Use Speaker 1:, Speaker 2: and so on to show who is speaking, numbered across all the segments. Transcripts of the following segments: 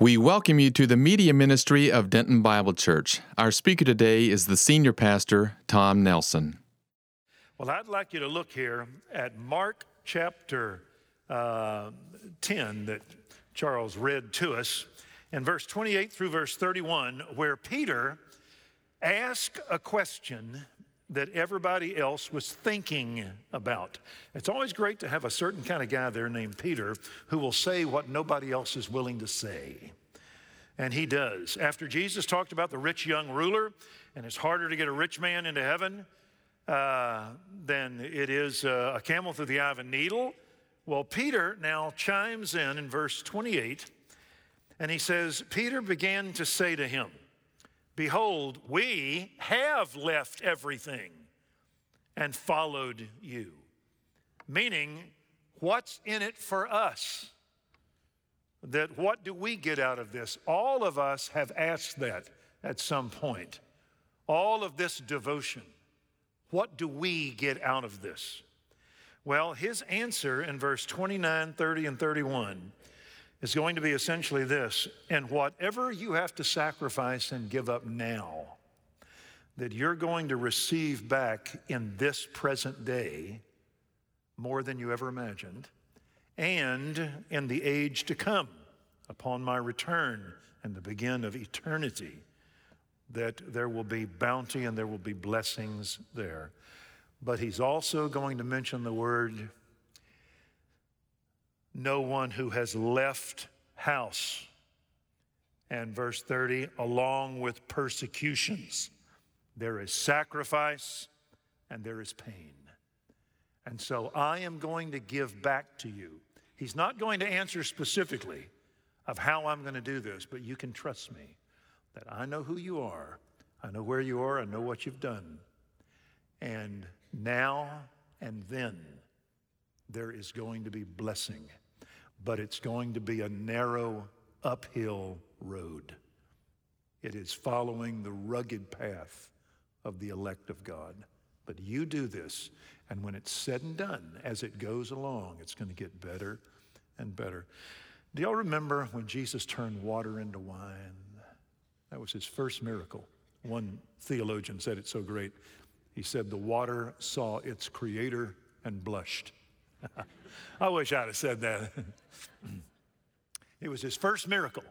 Speaker 1: We welcome you to the media ministry of Denton Bible Church. Our speaker today is the senior pastor, Tom Nelson.
Speaker 2: Well, I'd like you to look here at Mark chapter uh, 10 that Charles read to us, in verse 28 through verse 31, where Peter asked a question that everybody else was thinking about. It's always great to have a certain kind of guy there named Peter who will say what nobody else is willing to say. And he does. After Jesus talked about the rich young ruler, and it's harder to get a rich man into heaven uh, than it is uh, a camel through the eye of a needle. Well, Peter now chimes in in verse 28, and he says, Peter began to say to him, Behold, we have left everything and followed you. Meaning, what's in it for us? That what do we get out of this? All of us have asked that at some point. All of this devotion. What do we get out of this? Well, his answer in verse 29, 30, and 31 is going to be essentially this and whatever you have to sacrifice and give up now, that you're going to receive back in this present day more than you ever imagined, and in the age to come, upon my return and the begin of eternity, that there will be bounty and there will be blessings there. But he's also going to mention the word no one who has left house. And verse 30, along with persecutions, there is sacrifice and there is pain. And so I am going to give back to you. He's not going to answer specifically of how I'm going to do this, but you can trust me that I know who you are. I know where you are. I know what you've done. And now and then, there is going to be blessing but it's going to be a narrow uphill road. It is following the rugged path of the elect of God. But you do this, and when it's said and done, as it goes along, it's going to get better and better. Do y'all remember when Jesus turned water into wine? That was his first miracle. One theologian said it so great. He said, The water saw its creator and blushed. I wish I'd have said that. it was his first miracle.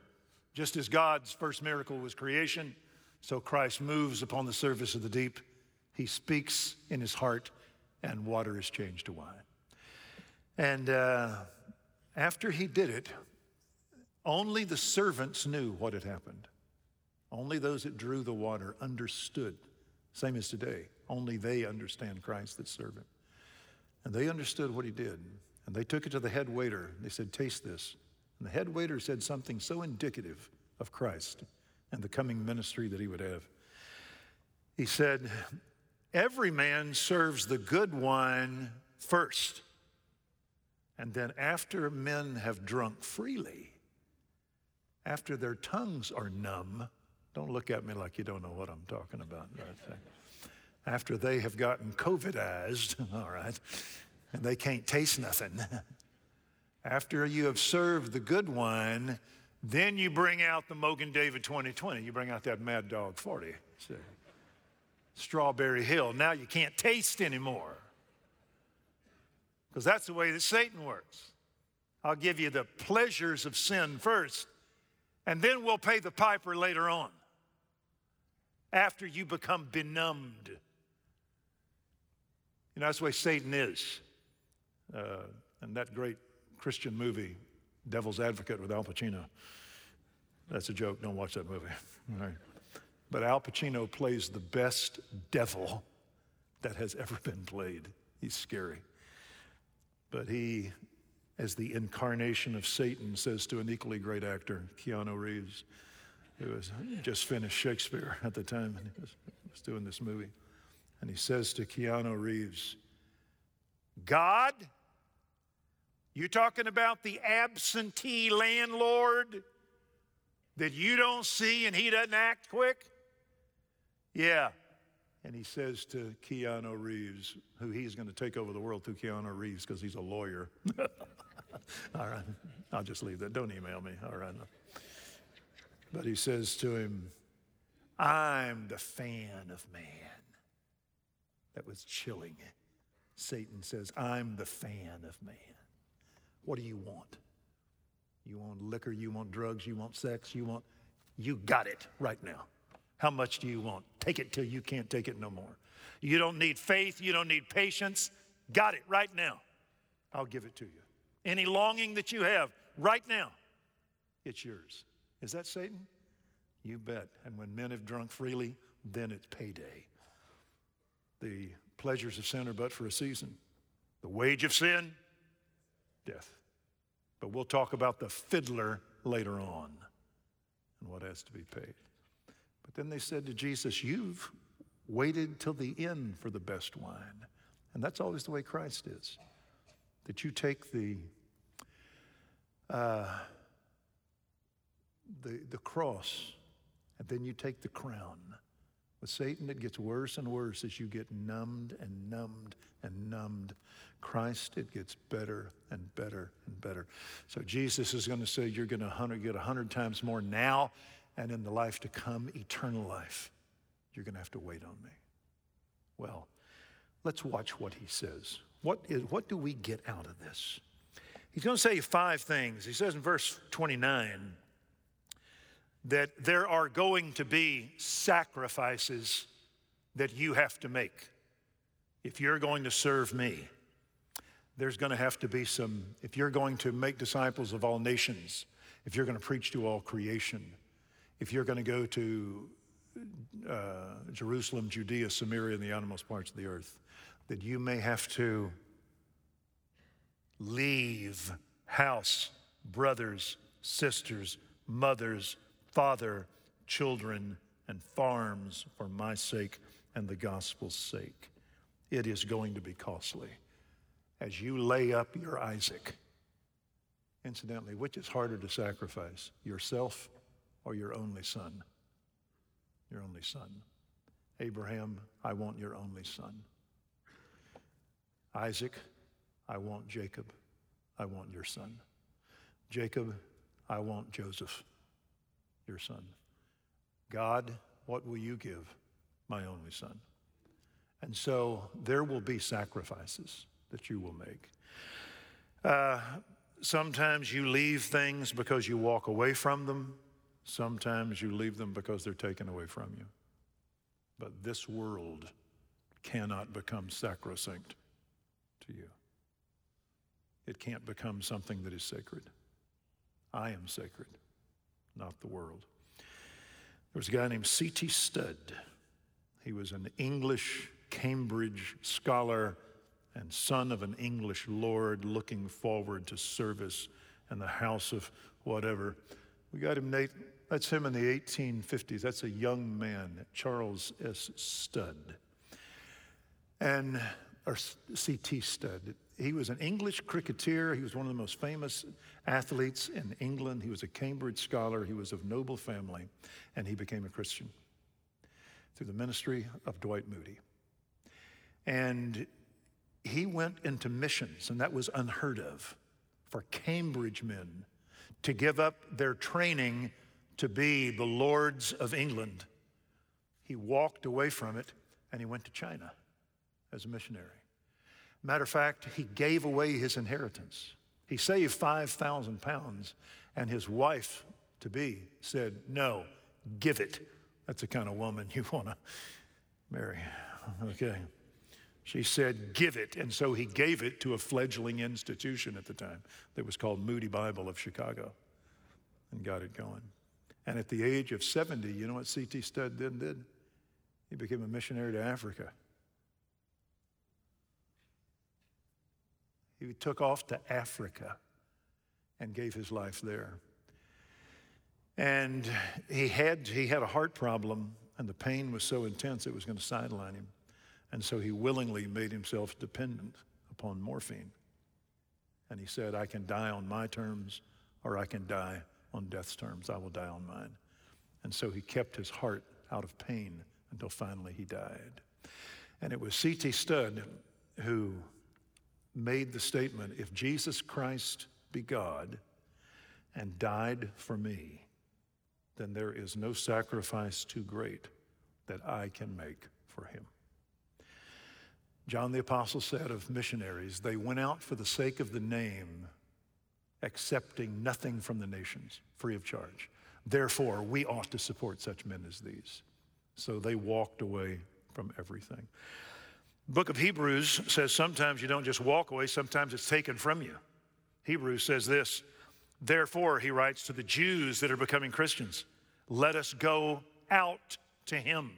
Speaker 2: Just as God's first miracle was creation, so Christ moves upon the surface of the deep. He speaks in his heart, and water is changed to wine. And uh, after he did it, only the servants knew what had happened. Only those that drew the water understood. Same as today. Only they understand Christ that servant. And they understood what he did. And they took it to the head waiter. They said, Taste this. And the head waiter said something so indicative of Christ and the coming ministry that he would have. He said, Every man serves the good wine first. And then, after men have drunk freely, after their tongues are numb, don't look at me like you don't know what I'm talking about. Right? after they have gotten COVIDized, all right, and they can't taste nothing. after you have served the good wine, then you bring out the Mogen David 2020. You bring out that Mad Dog 40. See? Strawberry Hill. Now you can't taste anymore. Because that's the way that Satan works. I'll give you the pleasures of sin first, and then we'll pay the piper later on after you become benumbed. You know, that's the way Satan is. Uh, and that great Christian movie, Devil's Advocate with Al Pacino. That's a joke. Don't watch that movie. Right. But Al Pacino plays the best devil that has ever been played. He's scary. But he, as the incarnation of Satan, says to an equally great actor, Keanu Reeves, who was just finished Shakespeare at the time, and he was, was doing this movie. And he says to Keanu Reeves, God, you talking about the absentee landlord that you don't see and he doesn't act quick? Yeah. And he says to Keanu Reeves, who he's going to take over the world through Keanu Reeves because he's a lawyer. All right. I'll just leave that. Don't email me. All right. But he says to him, I'm the fan of man. That was chilling. Satan says, I'm the fan of man. What do you want? You want liquor, you want drugs, you want sex, you want, you got it right now. How much do you want? Take it till you can't take it no more. You don't need faith, you don't need patience. Got it right now. I'll give it to you. Any longing that you have right now, it's yours. Is that Satan? You bet. And when men have drunk freely, then it's payday. The pleasures of sin are but for a season. The wage of sin, death. But we'll talk about the fiddler later on and what has to be paid. But then they said to Jesus, You've waited till the end for the best wine. And that's always the way Christ is. That you take the, uh, the, the cross and then you take the crown. With Satan, it gets worse and worse as you get numbed and numbed and numbed. Christ, it gets better and better and better. So Jesus is going to say, You're going to get a hundred times more now, and in the life to come, eternal life. You're going to have to wait on me. Well, let's watch what he says. What, is, what do we get out of this? He's going to say five things. He says in verse 29 that there are going to be sacrifices that you have to make. If you're going to serve me, there's going to have to be some, if you're going to make disciples of all nations, if you're going to preach to all creation, if you're going to go to uh, Jerusalem, Judea, Samaria, and the uttermost parts of the earth, that you may have to leave house, brothers, sisters, mothers, father, children, and farms for my sake and the gospel's sake. It is going to be costly as you lay up your Isaac. Incidentally, which is harder to sacrifice, yourself or your only son? Your only son. Abraham, I want your only son. Isaac, I want Jacob. I want your son. Jacob, I want Joseph your son. God, what will you give my only son? And so there will be sacrifices that you will make. Uh, sometimes you leave things because you walk away from them. Sometimes you leave them because they're taken away from you. But this world cannot become sacrosanct to you. It can't become something that is sacred. I am sacred not the world. There was a guy named C.T. Studd. He was an English Cambridge scholar and son of an English lord looking forward to service in the house of whatever. We got him, Nate. That's him in the 1850s. That's a young man, Charles S. Studd. And, or C.T. Studd. He was an English cricketer. He was one of the most famous athletes in England. He was a Cambridge scholar. He was of noble family, and he became a Christian through the ministry of Dwight Moody. And he went into missions, and that was unheard of for Cambridge men to give up their training to be the lords of England. He walked away from it and he went to China as a missionary. Matter of fact, he gave away his inheritance. He saved 5,000 pounds, and his wife to be said, No, give it. That's the kind of woman you want to marry. Okay. She said, Give it. And so he gave it to a fledgling institution at the time that was called Moody Bible of Chicago and got it going. And at the age of 70, you know what C.T. Studd then did? He became a missionary to Africa. He took off to Africa and gave his life there. And he had, he had a heart problem, and the pain was so intense it was going to sideline him. And so he willingly made himself dependent upon morphine. And he said, I can die on my terms, or I can die on death's terms. I will die on mine. And so he kept his heart out of pain until finally he died. And it was C.T. Studd who made the statement if Jesus Christ be God and died for me, then there is no sacrifice too great that I can make for him. John the Apostle said of missionaries, they went out for the sake of the name, accepting nothing from the nations, free of charge. Therefore, we ought to support such men as these. So they walked away from everything. Book of Hebrews says sometimes you don't just walk away, sometimes it's taken from you. Hebrews says this Therefore, he writes to the Jews that are becoming Christians, let us go out to him,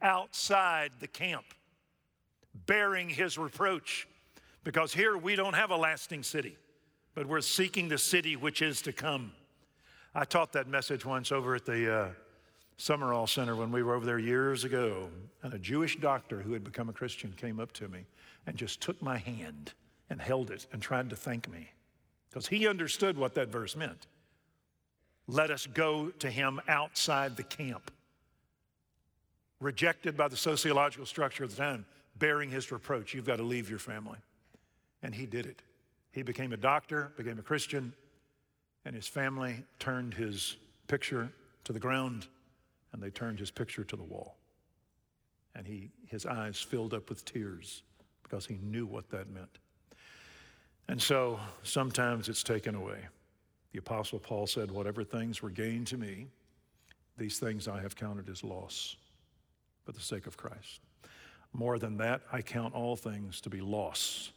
Speaker 2: outside the camp, bearing his reproach. Because here we don't have a lasting city, but we're seeking the city which is to come. I taught that message once over at the uh, Summerall Center when we were over there years ago, and a Jewish doctor who had become a Christian came up to me and just took my hand and held it and tried to thank me because he understood what that verse meant. Let us go to him outside the camp. Rejected by the sociological structure of the time, bearing his reproach, you've got to leave your family. And he did it. He became a doctor, became a Christian, and his family turned his picture to the ground and they turned his picture to the wall. And he, his eyes filled up with tears because he knew what that meant. And so sometimes it's taken away. The Apostle Paul said, Whatever things were gained to me, these things I have counted as loss for the sake of Christ. More than that, I count all things to be loss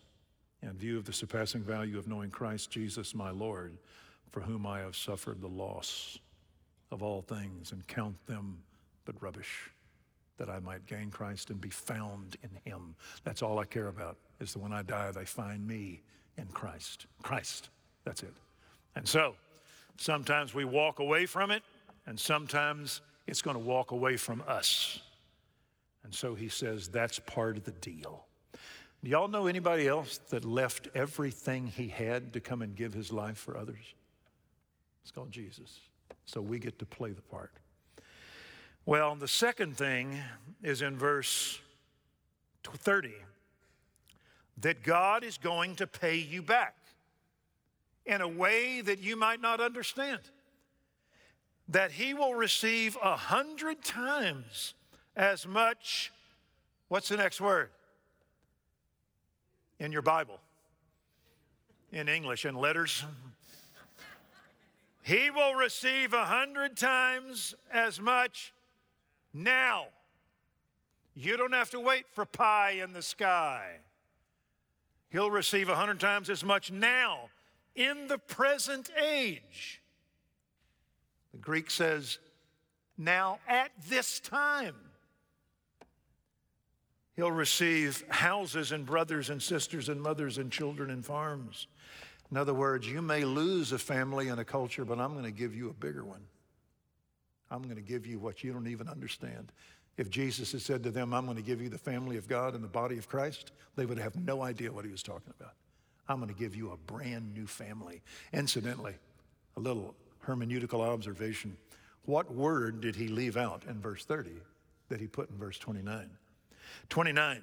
Speaker 2: in view of the surpassing value of knowing Christ Jesus my Lord, for whom I have suffered the loss of all things and count them but rubbish, that I might gain Christ and be found in him. That's all I care about, is that when I die, they find me in Christ. Christ, that's it. And so, sometimes we walk away from it, and sometimes it's going to walk away from us. And so he says that's part of the deal. Do y'all know anybody else that left everything he had to come and give his life for others? It's called Jesus. So we get to play the part. Well, the second thing is in verse 30 that God is going to pay you back in a way that you might not understand. That He will receive a hundred times as much. What's the next word? In your Bible, in English, in letters. He will receive a hundred times as much now. You don't have to wait for pie in the sky. He'll receive a hundred times as much now, in the present age. The Greek says, now at this time. He'll receive houses and brothers and sisters and mothers and children and farms. In other words, you may lose a family and a culture, but I'm going to give you a bigger one. I'm going to give you what you don't even understand. If Jesus had said to them, I'm going to give you the family of God and the body of Christ, they would have no idea what he was talking about. I'm going to give you a brand new family. Incidentally, a little hermeneutical observation. What word did he leave out in verse 30 that he put in verse 29? 29,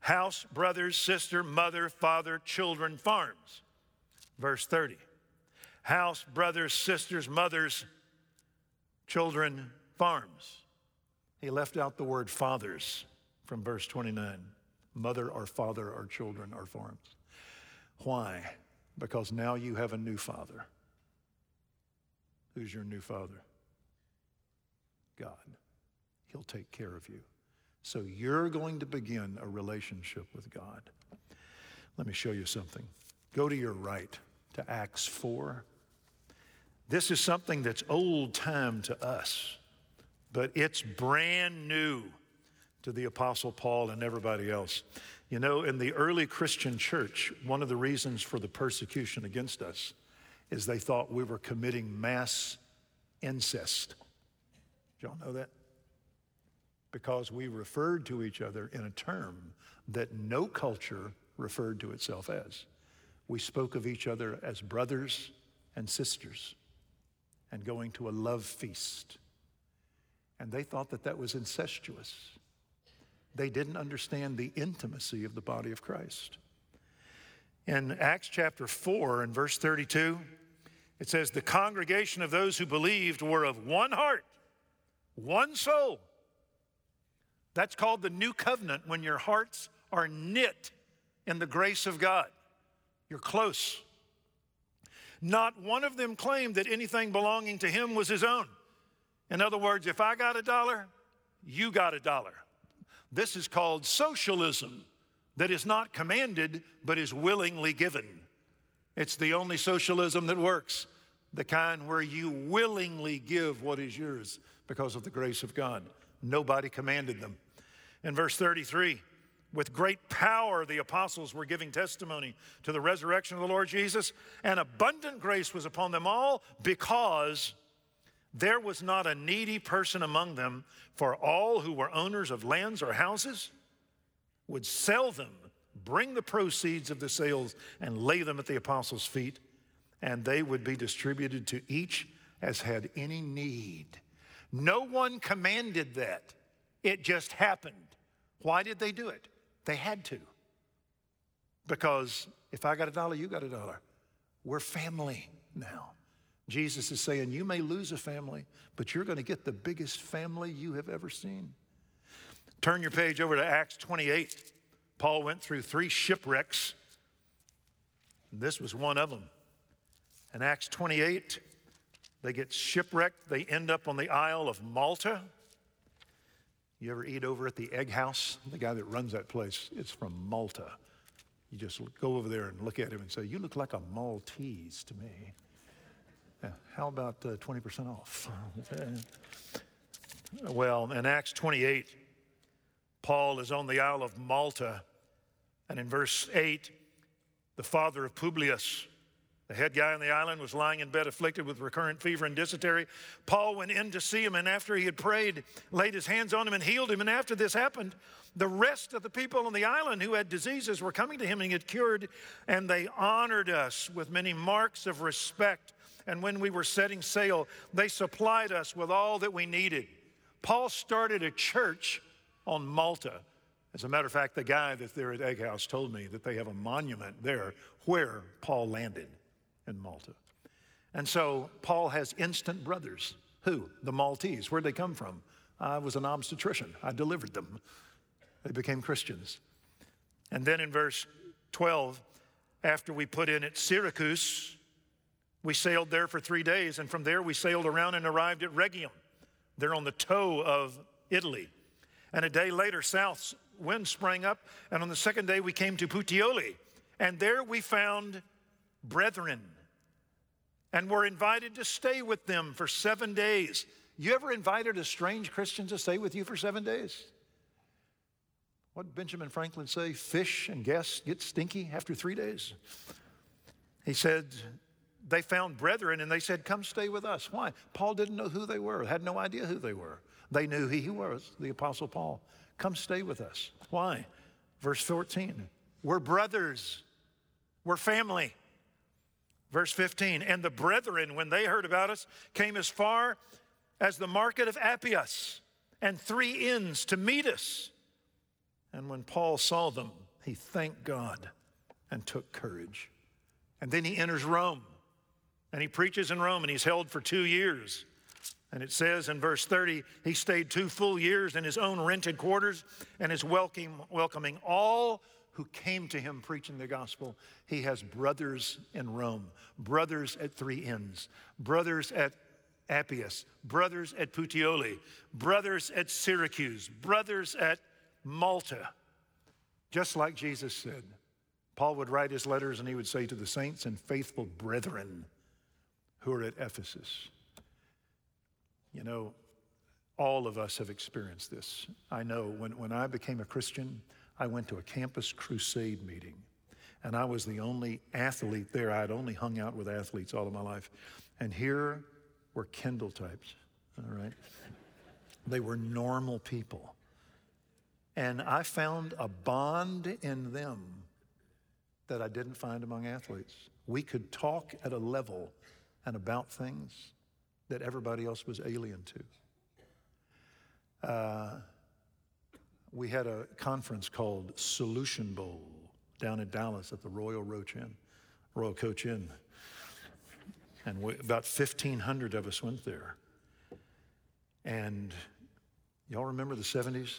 Speaker 2: house, brothers, sister, mother, father, children, farms. Verse 30, house, brothers, sisters, mothers, children, farms. He left out the word fathers from verse 29 mother or father or children or farms. Why? Because now you have a new father. Who's your new father? God. He'll take care of you. So you're going to begin a relationship with God. Let me show you something. Go to your right to Acts 4. This is something that's old time to us but it's brand new to the Apostle Paul and everybody else. You know, in the early Christian church, one of the reasons for the persecution against us is they thought we were committing mass incest. Did y'all know that? Because we referred to each other in a term that no culture referred to itself as. We spoke of each other as brothers and sisters and going to a love feast and they thought that that was incestuous. They didn't understand the intimacy of the body of Christ. In Acts chapter 4 and verse 32, It says, The congregation of those who believed were of one heart, one soul. That's called the new covenant when your hearts are knit in the grace of God. You're close. Not one of them claimed that anything belonging to him was his own. In other words, if I got a dollar, you got a dollar. This is called socialism that is not commanded but is willingly given. It's the only socialism that works, the kind where you willingly give what is yours because of the grace of God. Nobody commanded them. In verse 33, with great power the apostles were giving testimony to the resurrection of the Lord Jesus, and abundant grace was upon them all because there was not a needy person among them, for all who were owners of lands or houses would sell them, bring the proceeds of the sales, and lay them at the apostles' feet, and they would be distributed to each as had any need. No one commanded that, it just happened. Why did they do it? They had to. Because if I got a dollar, you got a dollar. We're family now. Jesus is saying, You may lose a family, but you're going to get the biggest family you have ever seen. Turn your page over to Acts 28. Paul went through three shipwrecks. This was one of them. In Acts 28, they get shipwrecked. They end up on the Isle of Malta. You ever eat over at the Egg House? The guy that runs that place is from Malta. You just go over there and look at him and say, You look like a Maltese to me. Yeah, how about uh, 20% off? well, in Acts 28, Paul is on the Isle of Malta, and in verse 8, the father of Publius, the head guy on the island was lying in bed afflicted with recurrent fever and dysentery. Paul went in to see him, and after he had prayed, laid his hands on him and healed him. And after this happened, the rest of the people on the island who had diseases were coming to him and he had cured, and they honored us with many marks of respect. And when we were setting sail, they supplied us with all that we needed. Paul started a church on Malta. As a matter of fact, the guy that's there at Egg House told me that they have a monument there where Paul landed in Malta. And so Paul has instant brothers. Who? The Maltese. Where'd they come from? I was an obstetrician. I delivered them. They became Christians. And then in verse 12, after we put in at Syracuse, we sailed there for three days, and from there we sailed around and arrived at Rhegium. They're on the toe of Italy. And a day later, south wind sprang up, and on the second day we came to Puteoli, and there we found brethren and were invited to stay with them for seven days. You ever invited a strange Christian to stay with you for seven days? What did Benjamin Franklin say? Fish and guests get stinky after three days. He said, they found brethren and they said, Come stay with us. Why? Paul didn't know who they were, had no idea who they were. They knew he was, the Apostle Paul. Come stay with us. Why? Verse 14, we're brothers, we're family. Verse 15, and the brethren, when they heard about us, came as far as the market of Appius and three inns to meet us. And when Paul saw them, he thanked God and took courage. And then he enters Rome and he preaches in Rome and he's held for two years. And it says in verse 30, he stayed two full years in his own rented quarters and is welcome, welcoming all who came to him preaching the gospel. He has brothers in Rome, brothers at three inns, brothers at Appius, brothers at Puteoli, brothers at Syracuse, brothers at Malta. Just like Jesus said, Paul would write his letters and he would say to the saints and faithful brethren who are at Ephesus. You know, all of us have experienced this. I know when, when I became a Christian, I went to a campus crusade meeting, and I was the only athlete there. I'd only hung out with athletes all of my life. And here were Kendall types, all right? They were normal people. And I found a bond in them that I didn't find among athletes. We could talk at a level and about things that everybody else was alien to. Uh, we had a conference called Solution Bowl down in Dallas at the Royal Roach Inn, Royal Coach Inn. And we, about 1,500 of us went there. And y'all remember the 70s?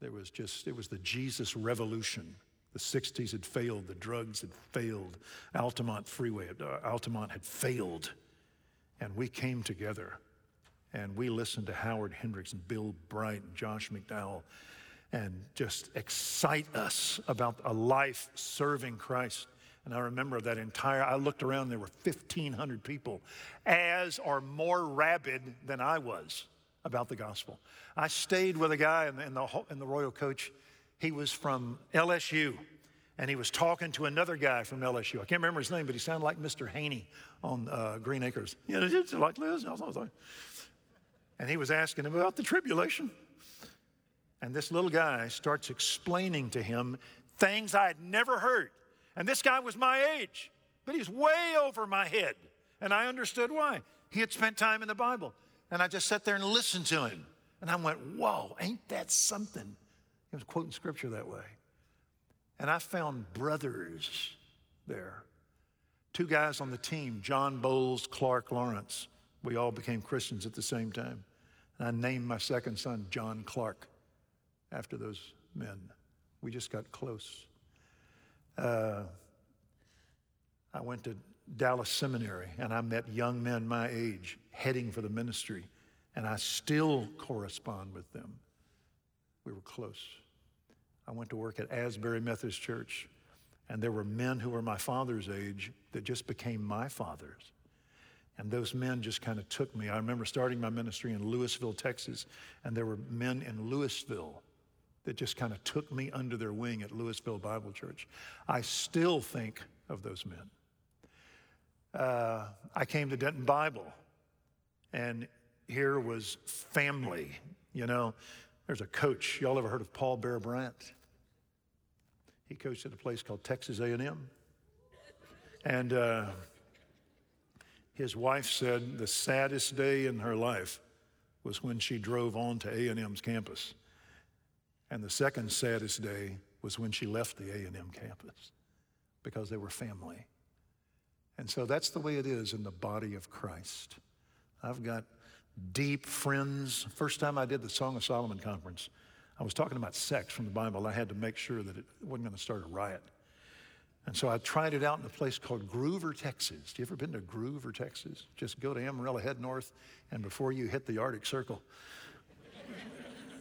Speaker 2: There was just, it was the Jesus revolution. The 60s had failed, the drugs had failed, Altamont Freeway, uh, Altamont had failed. And we came together and we listened to Howard Hendricks and Bill Bright and Josh McDowell and just excite us about a life serving Christ. And I remember that entire, I looked around, there were 1,500 people, as or more rabid than I was about the gospel. I stayed with a guy in the, in the, in the Royal Coach. He was from LSU, and he was talking to another guy from LSU. I can't remember his name, but he sounded like Mr. Haney on uh, Green Acres. You know, it's like this. And he was asking him about the tribulation. And this little guy starts explaining to him things I had never heard. And this guy was my age, but he's way over my head. And I understood why. He had spent time in the Bible. And I just sat there and listened to him. And I went, whoa, ain't that something? He was quoting scripture that way. And I found brothers there. Two guys on the team, John Bowles, Clark Lawrence. We all became Christians at the same time. And I named my second son John Clark after those men. We just got close. Uh, I went to Dallas Seminary and I met young men my age heading for the ministry, and I still correspond with them. We were close. I went to work at Asbury Methodist Church, and there were men who were my father's age that just became my fathers. And those men just kind of took me. I remember starting my ministry in Lewisville, Texas, and there were men in Lewisville that just kind of took me under their wing at Lewisville Bible Church. I still think of those men. Uh, I came to Denton Bible, and here was family. You know, there's a coach. Y'all ever heard of Paul Bear Bryant? He coached at a place called Texas A&M, and uh, his wife said the saddest day in her life was when she drove onto A&M's campus and the second saddest day was when she left the A&M campus because they were family. And so that's the way it is in the body of Christ. I've got deep friends. First time I did the Song of Solomon conference, I was talking about sex from the Bible. I had to make sure that it wasn't going to start a riot. And so I tried it out in a place called Gruver, Texas. You ever been to Gruver, Texas? Just go to Amarillo, head north, and before you hit the Arctic Circle,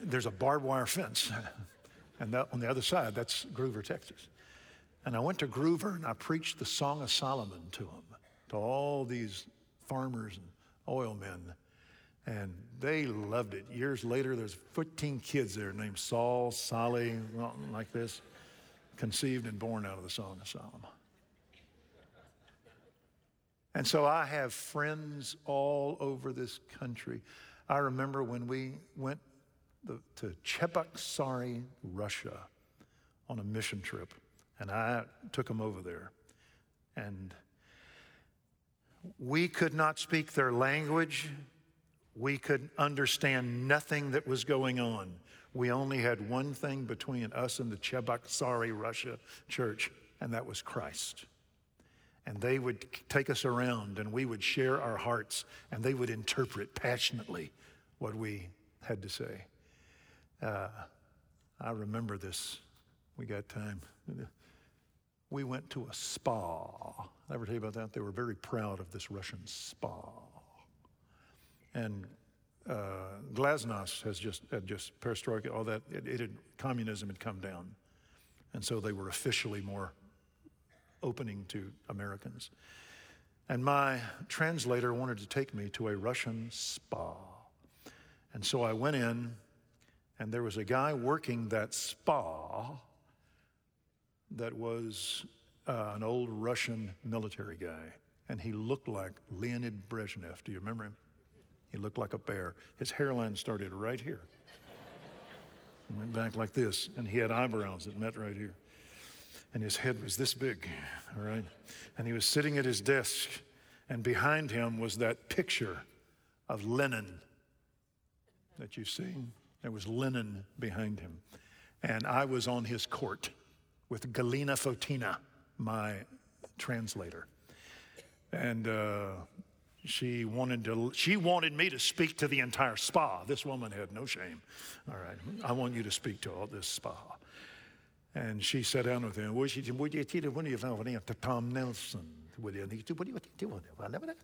Speaker 2: there's a barbed wire fence. and that, on the other side, that's Gruver, Texas. And I went to Gruver and I preached the Song of Solomon to them, to all these farmers and oil men. And they loved it. Years later, there's 14 kids there named Saul, Sally, like this, conceived and born out of the Song of Solomon. And so I have friends all over this country. I remember when we went the, to Cheboksary, Russia, on a mission trip. And I took them over there. And we could not speak their language. We could understand nothing that was going on. We only had one thing between us and the Cheboksary, Russia church, and that was Christ. And they would take us around and we would share our hearts and they would interpret passionately what we had to say. Uh, I remember this. We got time. We went to a spa. I ever tell you about that? They were very proud of this Russian spa. And uh, Glasnost has just, had just perestroika, all that, it, it had, communism had come down. And so they were officially more opening to Americans. And my translator wanted to take me to a Russian spa. And so I went in and there was a guy working that spa that was uh, an old Russian military guy. And he looked like Leonid Brezhnev. Do you remember him? He looked like a bear. His hairline started right here. went back like this. And he had eyebrows that met right here. And his head was this big, all right? And he was sitting at his desk. And behind him was that picture of Lenin that you've seen. There was Lenin behind him. And I was on his court with Galina Fotina, my translator. And uh, she wanted to she wanted me to speak to the entire spa. This woman had no shame. All right i want you to speak to all this spa. And she sat down with him. What you you when you found to tom nelson what what you do uh, what never what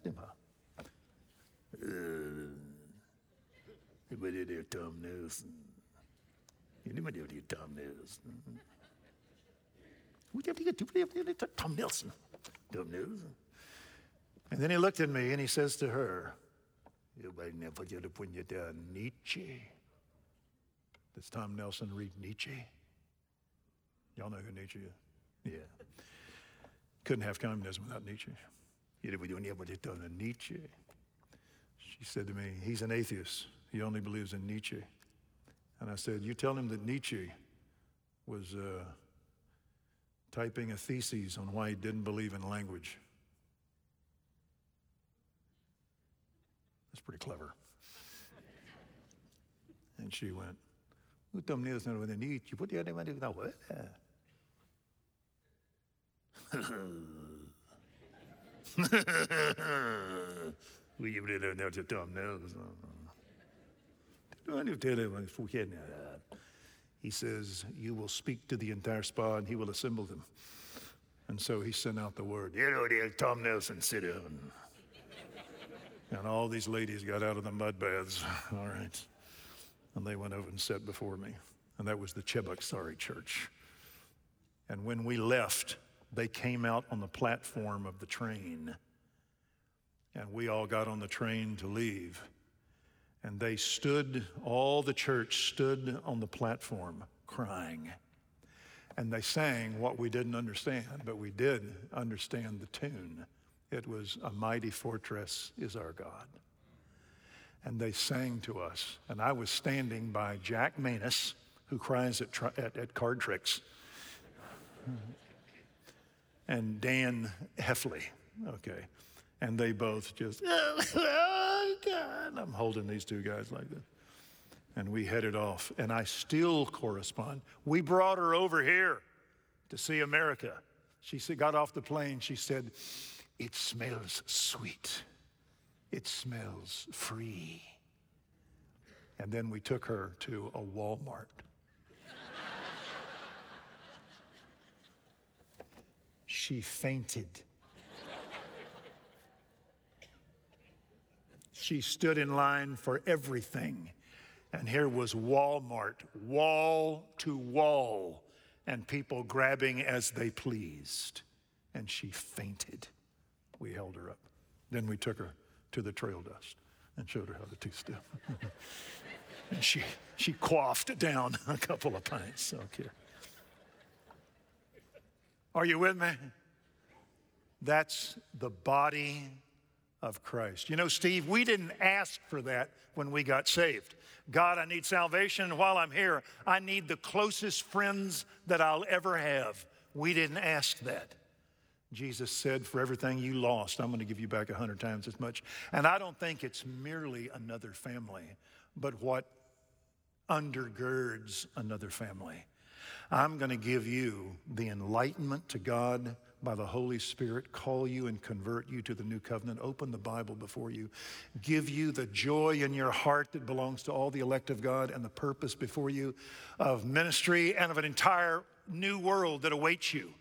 Speaker 2: you do tom nelson? You do tom nelson? Do tom nelson? Tom nelson and then he looked at me and he says to her, You better put Nietzsche. Does Tom Nelson read Nietzsche? Y'all know who Nietzsche is? Yeah. Couldn't have communism without Nietzsche. Nietzsche. She said to me, He's an atheist. He only believes in Nietzsche. And I said, You tell him that Nietzsche was uh, typing a thesis on why he didn't believe in language. Pretty clever. And she went, Utam niels när det nytt, you put the other one in the We give it a to Tom Nils. He says, You will speak to the entire spa and he will assemble them. And so he sent out the word, You know, Tom Nelson, sit down. Uh, And all these ladies got out of the mud baths. All right. And they went over and sat before me. And that was the Cheboksary church. And when we left, they came out on the platform of the train. And we all got on the train to leave. And they stood, all the church stood on the platform crying. And they sang what we didn't understand, but we did understand the tune. It was, A Mighty Fortress is Our God. And they sang to us. And I was standing by Jack Manus, who cries at, at, at card tricks, and Dan Heffley. Okay. And they both just, oh, oh, God. I'm holding these two guys like this. And we headed off. And I still correspond. We brought her over here to see America. She got off the plane. She said, it smells sweet. It smells free. And then we took her to a Walmart. she fainted. She stood in line for everything. And here was Walmart, wall to wall, and people grabbing as they pleased. And she fainted. We held her up. Then we took her to the trail dust and showed her how to two step. and she, she quaffed down a couple of pints. Okay. Are you with me? That's the body of Christ. You know, Steve, we didn't ask for that when we got saved. God, I need salvation. While I'm here, I need the closest friends that I'll ever have. We didn't ask that. Jesus said, For everything you lost, I'm going to give you back a hundred times as much. And I don't think it's merely another family, but what undergirds another family. I'm going to give you the enlightenment to God by the Holy Spirit, call you and convert you to the new covenant, open the Bible before you, give you the joy in your heart that belongs to all the elect of God and the purpose before you of ministry and of an entire new world that awaits you.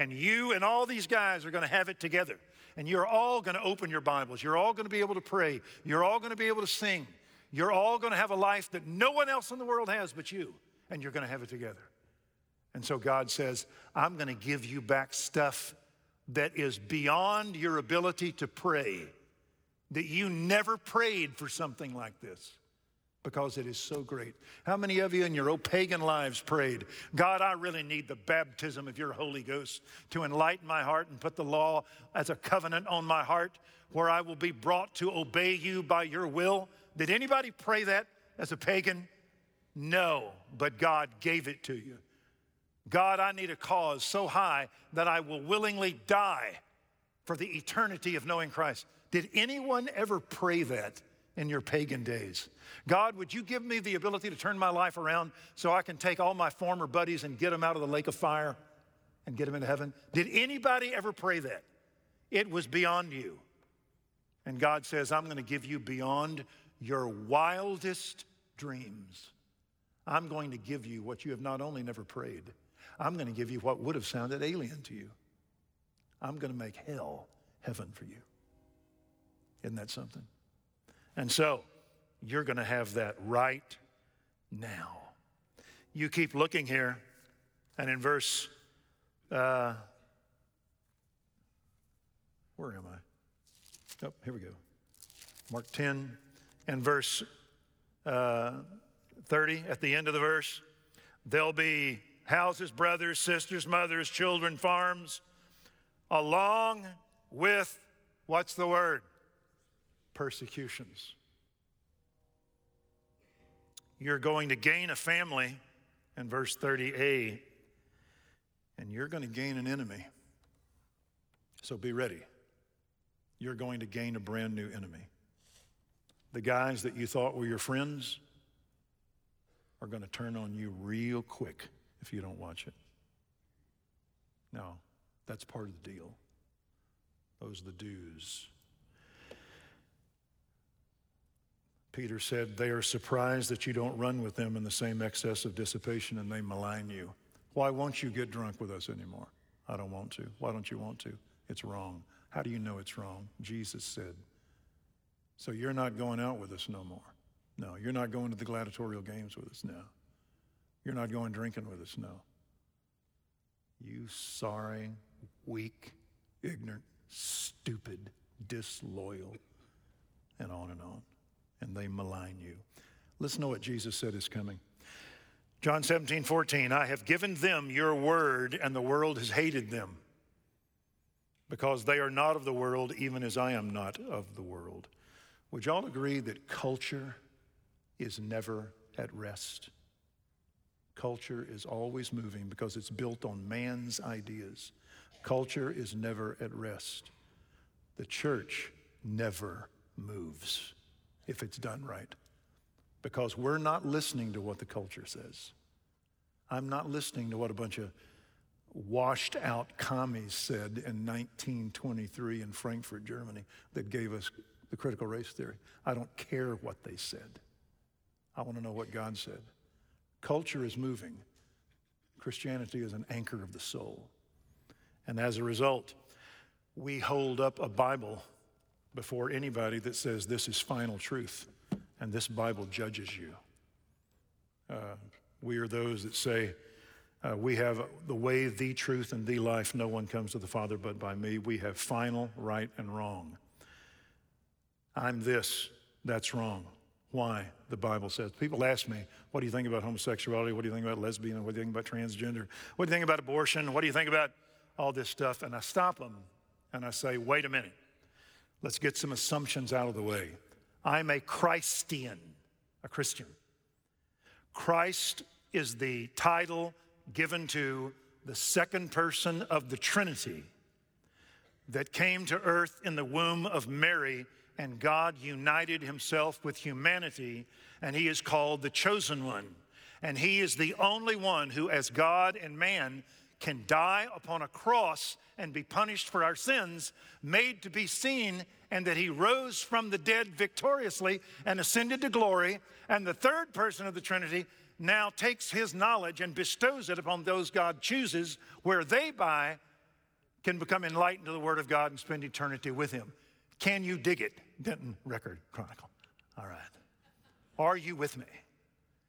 Speaker 2: And you and all these guys are going to have it together. And you're all going to open your Bibles. You're all going to be able to pray. You're all going to be able to sing. You're all going to have a life that no one else in the world has but you. And you're going to have it together. And so God says, I'm going to give you back stuff that is beyond your ability to pray, that you never prayed for something like this because it is so great. How many of you in your old pagan lives prayed, God, I really need the baptism of your Holy Ghost to enlighten my heart and put the law as a covenant on my heart where I will be brought to obey you by your will? Did anybody pray that as a pagan? No, but God gave it to you. God, I need a cause so high that I will willingly die for the eternity of knowing Christ. Did anyone ever pray that in your pagan days? God, would you give me the ability to turn my life around so I can take all my former buddies and get them out of the lake of fire and get them into heaven? Did anybody ever pray that? It was beyond you. And God says, I'm going to give you beyond your wildest dreams. I'm going to give you what you have not only never prayed, I'm going to give you what would have sounded alien to you. I'm going to make hell heaven for you. Isn't that something? And so, you're going to have that right now. You keep looking here, and in verse, uh, where am I? Oh, here we go. Mark 10 and verse uh, 30, at the end of the verse, there'll be houses, brothers, sisters, mothers, children, farms, along with, what's the word? Persecutions. You're going to gain a family in verse 30a, and you're going to gain an enemy. So be ready. You're going to gain a brand new enemy. The guys that you thought were your friends are going to turn on you real quick if you don't watch it. Now, that's part of the deal. Those are the dues. Peter said, They are surprised that you don't run with them in the same excess of dissipation and they malign you. Why won't you get drunk with us anymore? I don't want to. Why don't you want to? It's wrong. How do you know it's wrong? Jesus said. So you're not going out with us no more. No. You're not going to the gladiatorial games with us. No. You're not going drinking with us. No. You sorry, weak, ignorant, stupid, disloyal, and on and on and they malign you. Listen to what Jesus said is coming. John 17, 14, I have given them your word, and the world has hated them because they are not of the world, even as I am not of the world. Would y'all agree that culture is never at rest? Culture is always moving because it's built on man's ideas. Culture is never at rest. The church never moves if it's done right. Because we're not listening to what the culture says. I'm not listening to what a bunch of washed out commies said in 1923 in Frankfurt, Germany, that gave us the critical race theory. I don't care what they said. I want to know what God said. Culture is moving, Christianity is an anchor of the soul. And as a result, we hold up a Bible before anybody that says this is final truth and this Bible judges you. Uh, we are those that say, uh, we have the way, the truth, and the life. No one comes to the Father but by me. We have final, right, and wrong. I'm this, that's wrong. Why? The Bible says. People ask me, what do you think about homosexuality? What do you think about lesbian? What do you think about transgender? What do you think about abortion? What do you think about all this stuff? And I stop them and I say, wait a minute. Let's get some assumptions out of the way. I'm a Christian, a Christian. Christ is the title given to the second person of the Trinity that came to earth in the womb of Mary, and God united himself with humanity, and he is called the chosen one. And he is the only one who, as God and man, can die upon a cross and be punished for our sins, made to be seen, and that he rose from the dead victoriously and ascended to glory. And the third person of the Trinity now takes his knowledge and bestows it upon those God chooses, where they by can become enlightened to the Word of God and spend eternity with him. Can you dig it? Denton Record Chronicle. All right. Are you with me?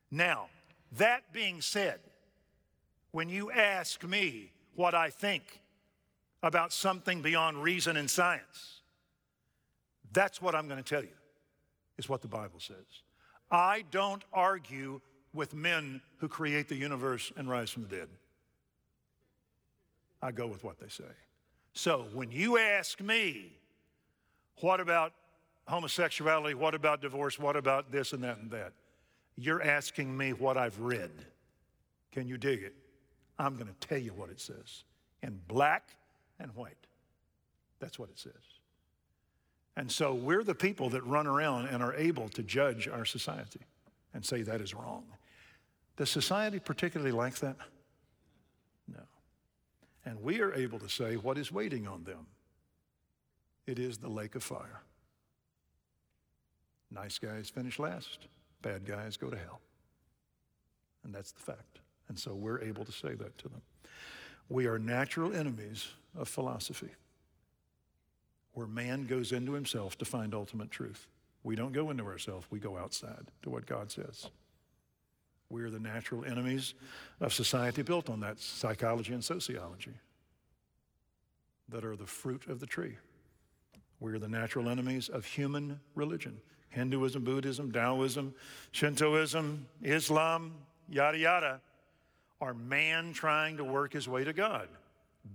Speaker 2: Now, that being said, when you ask me what I think about something beyond reason and science, that's what I'm going to tell you, is what the Bible says. I don't argue with men who create the universe and rise from the dead. I go with what they say. So when you ask me, what about homosexuality? What about divorce? What about this and that and that? You're asking me what I've read. Can you dig it? I'm going to tell you what it says in black and white. That's what it says. And so we're the people that run around and are able to judge our society and say that is wrong. Does society particularly like that? No. And we are able to say what is waiting on them. it is the lake of fire. Nice guys finish last, bad guys go to hell. And that's the fact. And so we're able to say that to them. We are natural enemies of philosophy, where man goes into himself to find ultimate truth. We don't go into ourselves, we go outside to what God says. We are the natural enemies of society built on that psychology and sociology that are the fruit of the tree. We are the natural enemies of human religion Hinduism, Buddhism, Taoism, Shintoism, Islam, yada, yada, are man trying to work his way to God.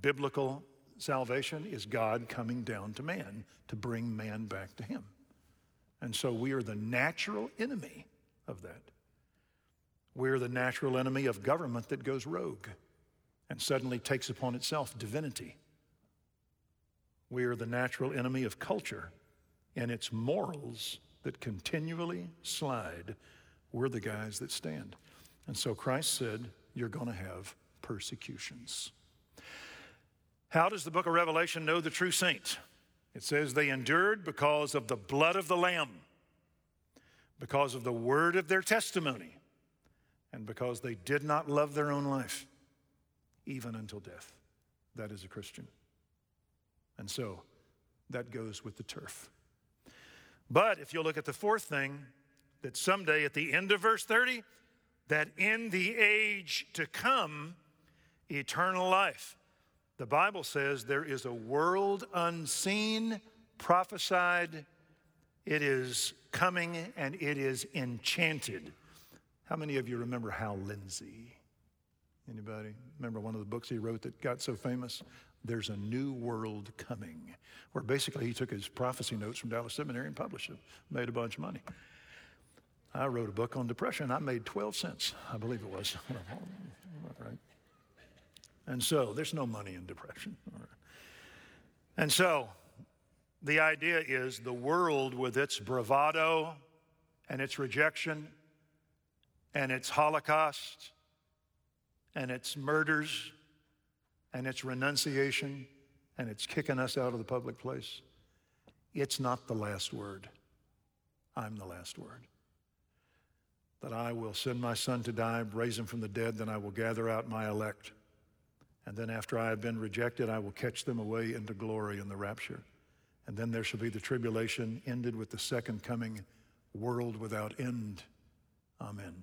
Speaker 2: Biblical salvation is God coming down to man to bring man back to him. And so we are the natural enemy of that. We're the natural enemy of government that goes rogue and suddenly takes upon itself divinity. We are the natural enemy of culture and its morals that continually slide. We're the guys that stand. And so Christ said, You're going to have persecutions. How does the book of Revelation know the true saints? It says they endured because of the blood of the Lamb, because of the word of their testimony, and because they did not love their own life, even until death. That is a Christian. And so that goes with the turf. But if you look at the fourth thing, that someday at the end of verse 30, that in the age to come, eternal life. The Bible says there is a world unseen, prophesied. It is coming and it is enchanted. How many of you remember Hal Lindsey? Anybody? Remember one of the books he wrote that got so famous? There's a new world coming, where basically he took his prophecy notes from Dallas Seminary and published them, made a bunch of money. I wrote a book on depression. I made 12 cents, I believe it was. right. And so there's no money in depression. And so the idea is the world with its bravado and its rejection and its holocaust and its murders and its renunciation and its kicking us out of the public place, it's not the last word. I'm the last word that I will send my son to die, raise him from the dead, then I will gather out my elect. And then after I have been rejected, I will catch them away into glory in the rapture. And then there shall be the tribulation ended with the second coming, world without end. Amen.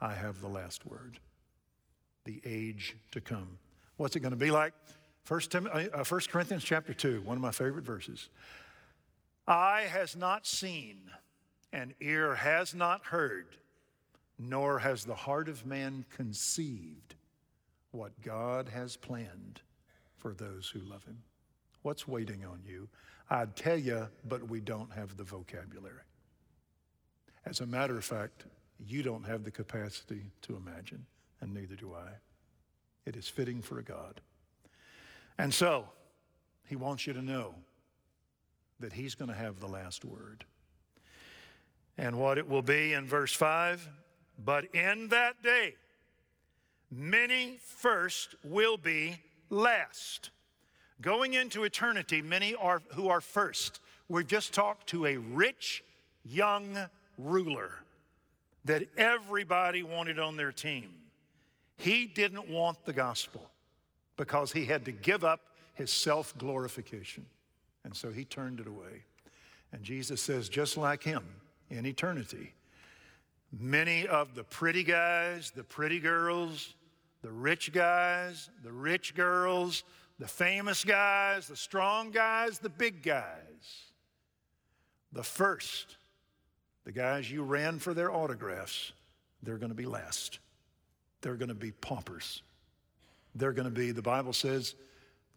Speaker 2: I have the last word. The age to come. What's it going to be like? First, Tim, uh, 1 Corinthians chapter 2, one of my favorite verses. Eye has not seen, and ear has not heard nor has the heart of man conceived what God has planned for those who love him. What's waiting on you? I'd tell you, but we don't have the vocabulary. As a matter of fact, you don't have the capacity to imagine, and neither do I. It is fitting for a God. And so, he wants you to know that he's going to have the last word. And what it will be in verse 5 but in that day, many first will be last. Going into eternity, many are who are first. We've just talked to a rich young ruler that everybody wanted on their team. He didn't want the gospel because he had to give up his self glorification. And so he turned it away. And Jesus says, just like him in eternity, Many of the pretty guys, the pretty girls, the rich guys, the rich girls, the famous guys, the strong guys, the big guys. The first, the guys you ran for their autographs, they're going to be last. They're going to be paupers. They're going to be, the Bible says,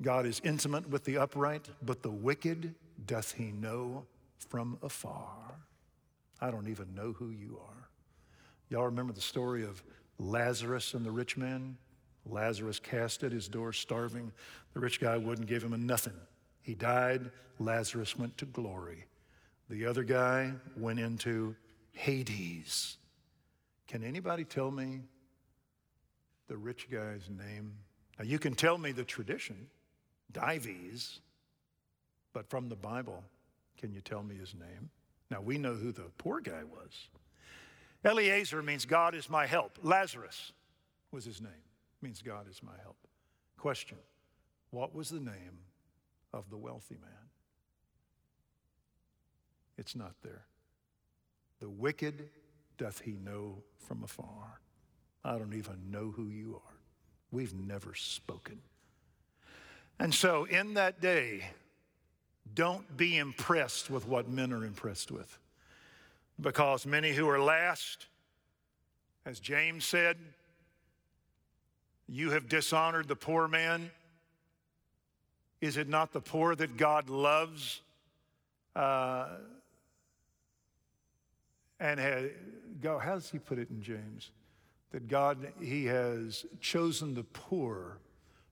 Speaker 2: God is intimate with the upright, but the wicked doth he know from afar. I don't even know who you are. Y'all remember the story of Lazarus and the rich man? Lazarus cast at his door, starving. The rich guy wouldn't give him a nothing. He died. Lazarus went to glory. The other guy went into Hades. Can anybody tell me the rich guy's name? Now, you can tell me the tradition, Dives. But from the Bible, can you tell me his name? Now we know who the poor guy was. Eliezer means God is my help. Lazarus was his name, means God is my help. Question What was the name of the wealthy man? It's not there. The wicked doth he know from afar. I don't even know who you are. We've never spoken. And so, in that day, don't be impressed with what men are impressed with. Because many who are last, as James said, you have dishonored the poor man. Is it not the poor that God loves? Uh, and go, how does he put it in James? That God, he has chosen the poor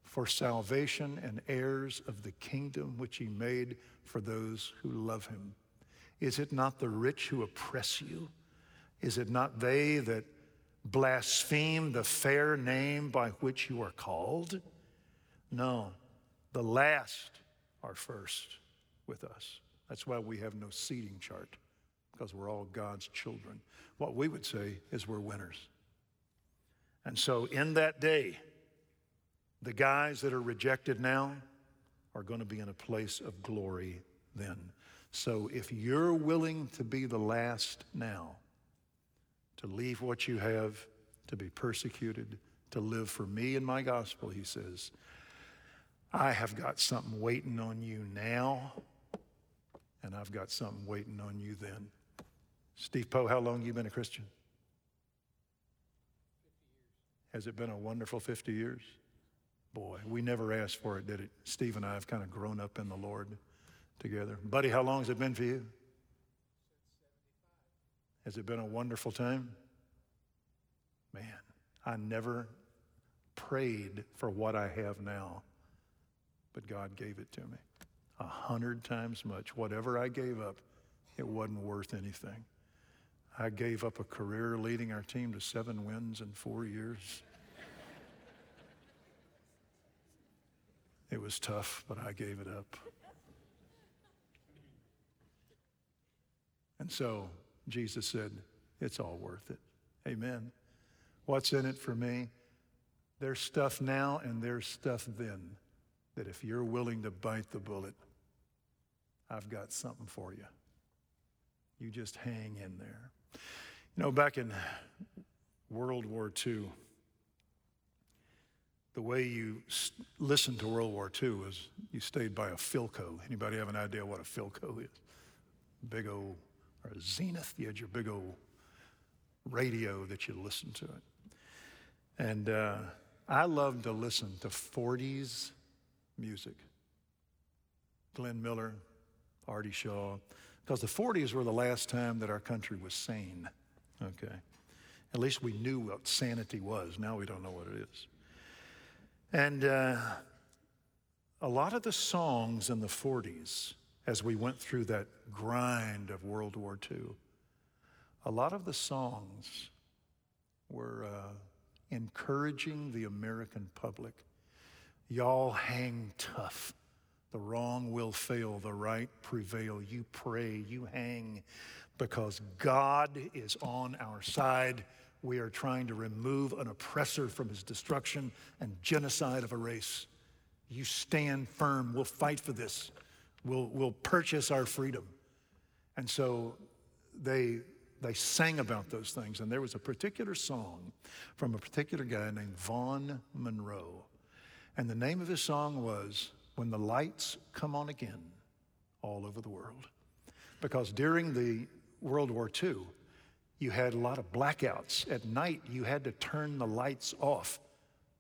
Speaker 2: for salvation and heirs of the kingdom which he made for those who love him. Is it not the rich who oppress you? Is it not they that blaspheme the fair name by which you are called? No, the last are first with us. That's why we have no seating chart, because we're all God's children. What we would say is we're winners. And so in that day, the guys that are rejected now are going to be in a place of glory then. So if you're willing to be the last now, to leave what you have, to be persecuted, to live for me and my gospel, he says, I have got something waiting on you now, and I've got something waiting on you then. Steve Poe, how long you been a Christian? Fifty years. Has it been a wonderful 50 years? Boy, we never asked for it, did it? Steve and I have kind of grown up in the Lord together. Buddy, how long has it been for you? Has it been a wonderful time? Man, I never prayed for what I have now, but God gave it to me. A hundred times much. Whatever I gave up, it wasn't worth anything. I gave up a career leading our team to seven wins in four years. It was tough, but I gave it up. And so Jesus said, It's all worth it. Amen. What's in it for me? There's stuff now and there's stuff then that if you're willing to bite the bullet, I've got something for you. You just hang in there. You know, back in World War II, the way you listened to World War II was you stayed by a Philco. Anybody have an idea what a Philco is? Big old, or a Zenith. You had your big old radio that you listened to it. And uh, I loved to listen to 40s music. Glenn Miller, Artie Shaw, because the 40s were the last time that our country was sane. Okay. At least we knew what sanity was. Now we don't know what it is. And uh, a lot of the songs in the 40s, as we went through that grind of World War II, a lot of the songs were uh, encouraging the American public. Y'all hang tough. The wrong will fail, the right prevail. You pray, you hang, because God is on our side we are trying to remove an oppressor from his destruction and genocide of a race. You stand firm. We'll fight for this. We'll, we'll purchase our freedom. And so they, they sang about those things. And there was a particular song from a particular guy named Vaughn Monroe. And the name of his song was When the Lights Come On Again All Over the World. Because during the World War II, you had a lot of blackouts. At night, you had to turn the lights off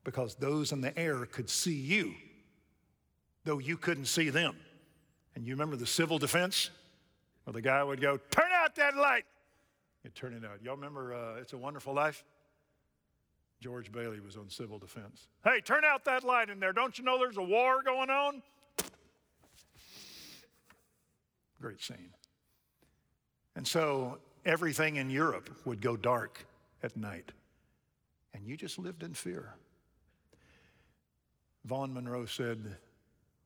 Speaker 2: because those in the air could see you, though you couldn't see them. And you remember the civil defense? Where the guy would go, Turn out that light! You turn it out. Y'all remember uh, It's a Wonderful Life? George Bailey was on civil defense. Hey, turn out that light in there. Don't you know there's a war going on? Great scene. And so everything in Europe would go dark at night. And you just lived in fear. Vaughn Monroe said,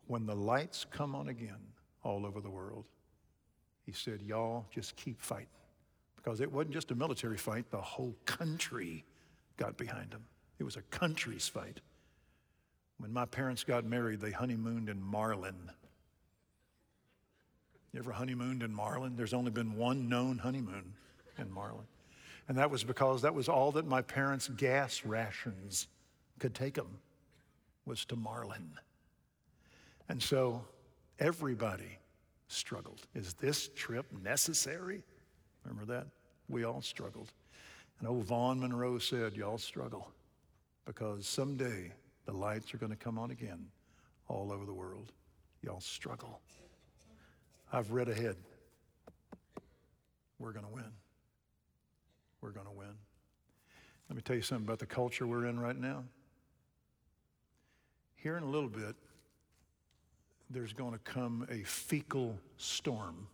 Speaker 2: When the lights come on again all over the world. He said, Y'all just keep fighting. Because it wasn't just a military fight, the whole country got behind him. It was a country's fight. When my parents got married, they honeymooned in Marlin. You ever honeymooned in Marlin? There's only been one known honeymoon in Marlin. And that was because that was all that my parents' gas rations could take them was to Marlin. And so everybody struggled. Is this trip necessary? Remember that? We all struggled. And old Vaughn Monroe said, Y'all struggle because someday the lights are going to come on again all over the world. Y'all struggle. I've read ahead. We're going to win. We're going to win. Let me tell you something about the culture we're in right now. Here in a little bit, there's going to come a fecal storm.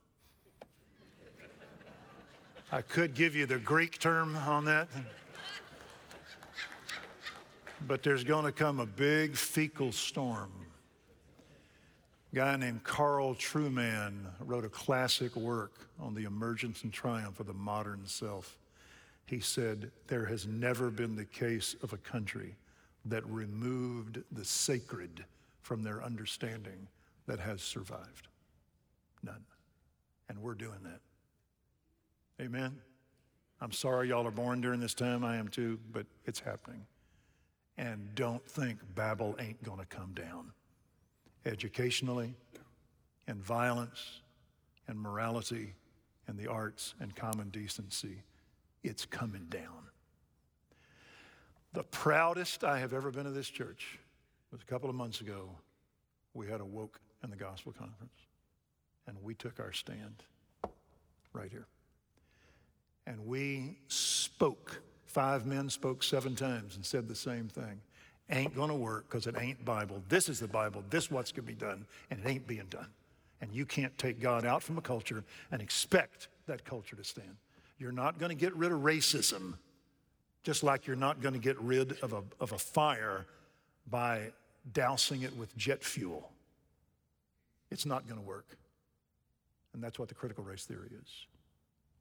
Speaker 2: I could give you the Greek term on that. But there's going to come a big fecal storm. A guy named Carl Trueman wrote a classic work on the emergence and triumph of the modern self. He said, There has never been the case of a country that removed the sacred from their understanding that has survived. None. And we're doing that. Amen. I'm sorry y'all are born during this time. I am too, but it's happening. And don't think Babel ain't going to come down. Educationally, and violence, and morality, and the arts, and common decency, it's coming down. The proudest I have ever been of this church was a couple of months ago. We had a woke in the gospel conference, and we took our stand right here. And we spoke. Five men spoke seven times and said the same thing. Ain't gonna work because it ain't Bible. This is the Bible. This what's gonna be done, and it ain't being done. And you can't take God out from a culture and expect that culture to stand. You're not gonna get rid of racism, just like you're not gonna get rid of a, of a fire by dousing it with jet fuel. It's not gonna work. And that's what the critical race theory is.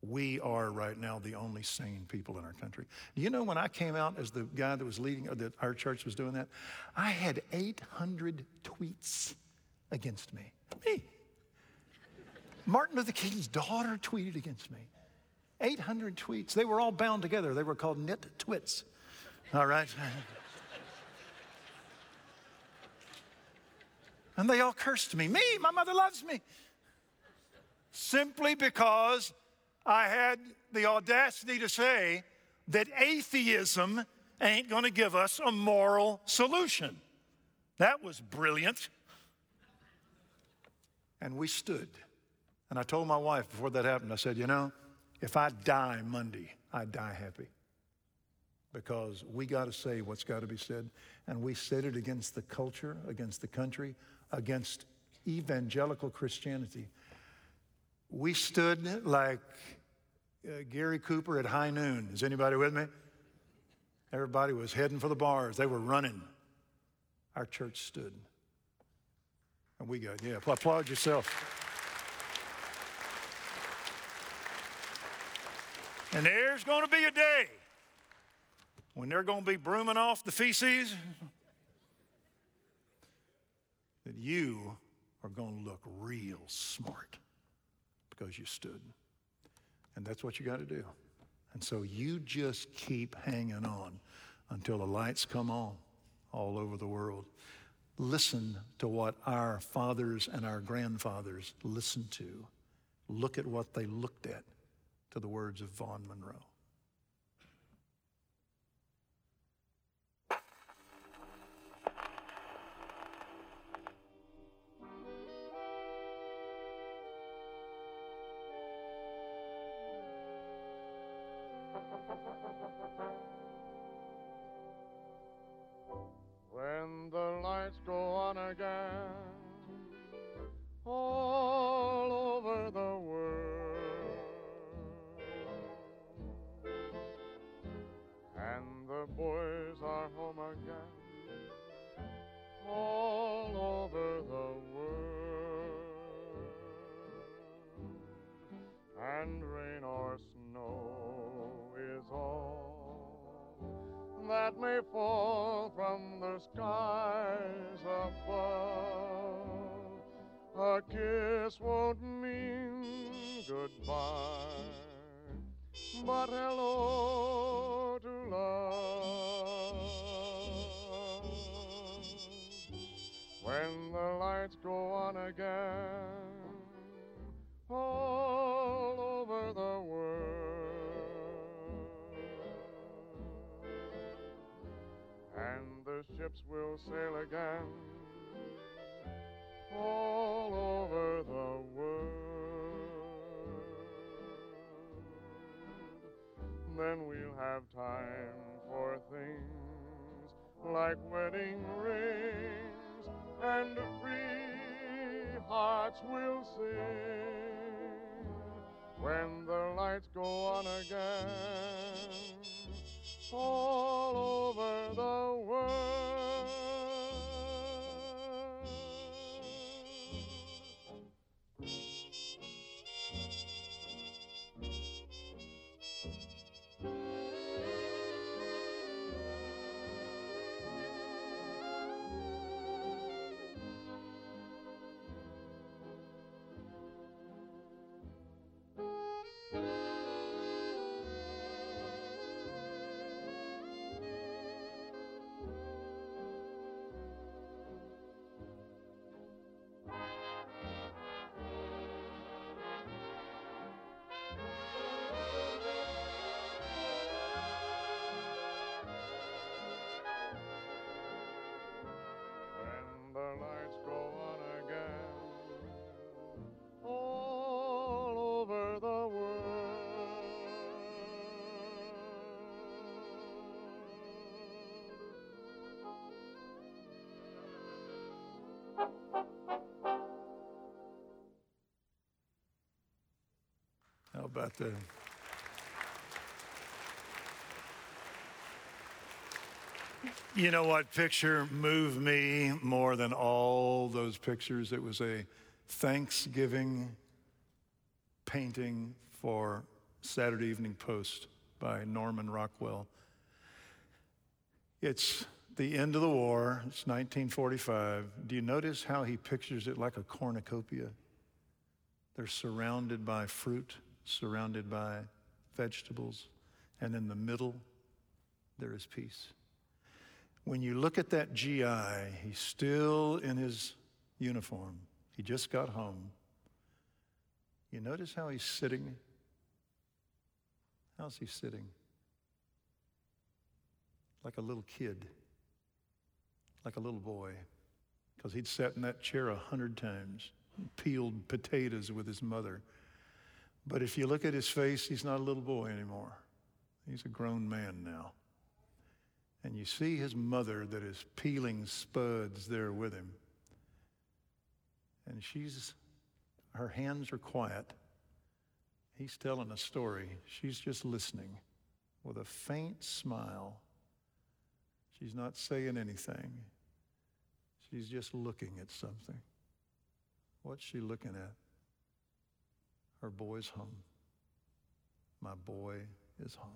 Speaker 2: We are right now the only sane people in our country. You know, when I came out as the guy that was leading, that our church was doing that, I had 800 tweets against me. Me. Martin Luther King's daughter tweeted against me. 800 tweets. They were all bound together. They were called knit twits. All right? and they all cursed me. Me, my mother loves me. Simply because I had the audacity to say that atheism ain't going to give us a moral solution. That was brilliant. And we stood. And I told my wife before that happened, I said, you know, if I die Monday, I die happy. Because we got to say what's got to be said. And we said it against the culture, against the country, against evangelical Christianity. We stood like uh, Gary Cooper at high noon. Is anybody with me? Everybody was heading for the bars. They were running. Our church stood. And we got, yeah, applaud yourself. And there's going to be a day when they're going to be brooming off the feces that you are going to look real smart because you stood. And that's what you got to do. And so you just keep hanging on until the lights come on all over the world. Listen to what our fathers and our grandfathers listened to. Look at what they looked at, to the words of Vaughn Monroe.
Speaker 3: A kiss won't mean goodbye, but hello to love. When the lights go on again, all over the world, and the ships will sail again all over the world. Then we'll have time for things like wedding rings and free hearts will sing when the lights go on again all over the world.
Speaker 2: About that? You know what picture moved me more than all those pictures? It was a Thanksgiving painting for Saturday Evening Post by Norman Rockwell. It's the end of the war, it's 1945. Do you notice how he pictures it like a cornucopia? They're surrounded by fruit, surrounded by vegetables, and in the middle, there is peace. When you look at that GI, he's still in his uniform. He just got home. You notice how he's sitting? How's he sitting? Like a little kid, like a little boy, because he'd sat in that chair a hundred times, peeled potatoes with his mother. But if you look at his face, he's not a little boy anymore. He's a grown man now. And you see his mother that is peeling spuds there with him. And she's, her hands are quiet. He's telling a story. She's just listening with a faint smile. She's not saying anything. She's just looking at something. What's she looking at? Her boy's home. My boy is home.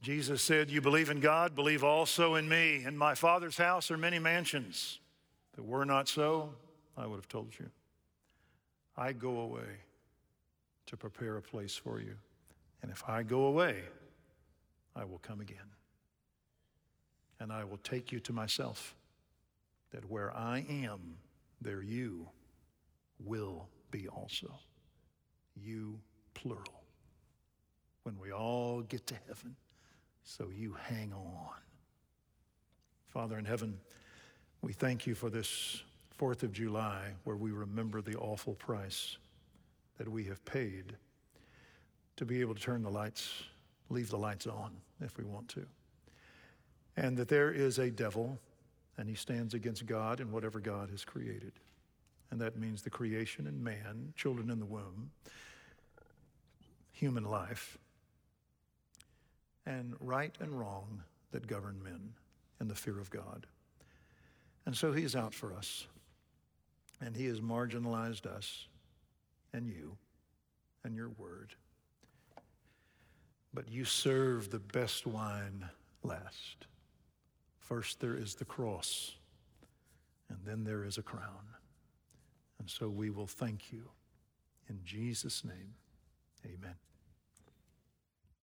Speaker 2: Jesus said, You believe in God, believe also in me. In my Father's house are many mansions. If it were not so, I would have told you. I go away to prepare a place for you. And if I go away, I will come again. And I will take you to myself, that where I am, there you will be also. You, plural. When we all get to heaven. So you hang on. Father in heaven, we thank you for this 4th of July where we remember the awful price that we have paid to be able to turn the lights, leave the lights on if we want to. And that there is a devil and he stands against God and whatever God has created. And that means the creation and man, children in the womb, human life, and right and wrong that govern men and the fear of God. And so he's out for us. And he has marginalized us and you and your word. but you serve the best wine last. First, there is the cross, and then there is a crown. And so we will thank you. In Jesus' name, amen.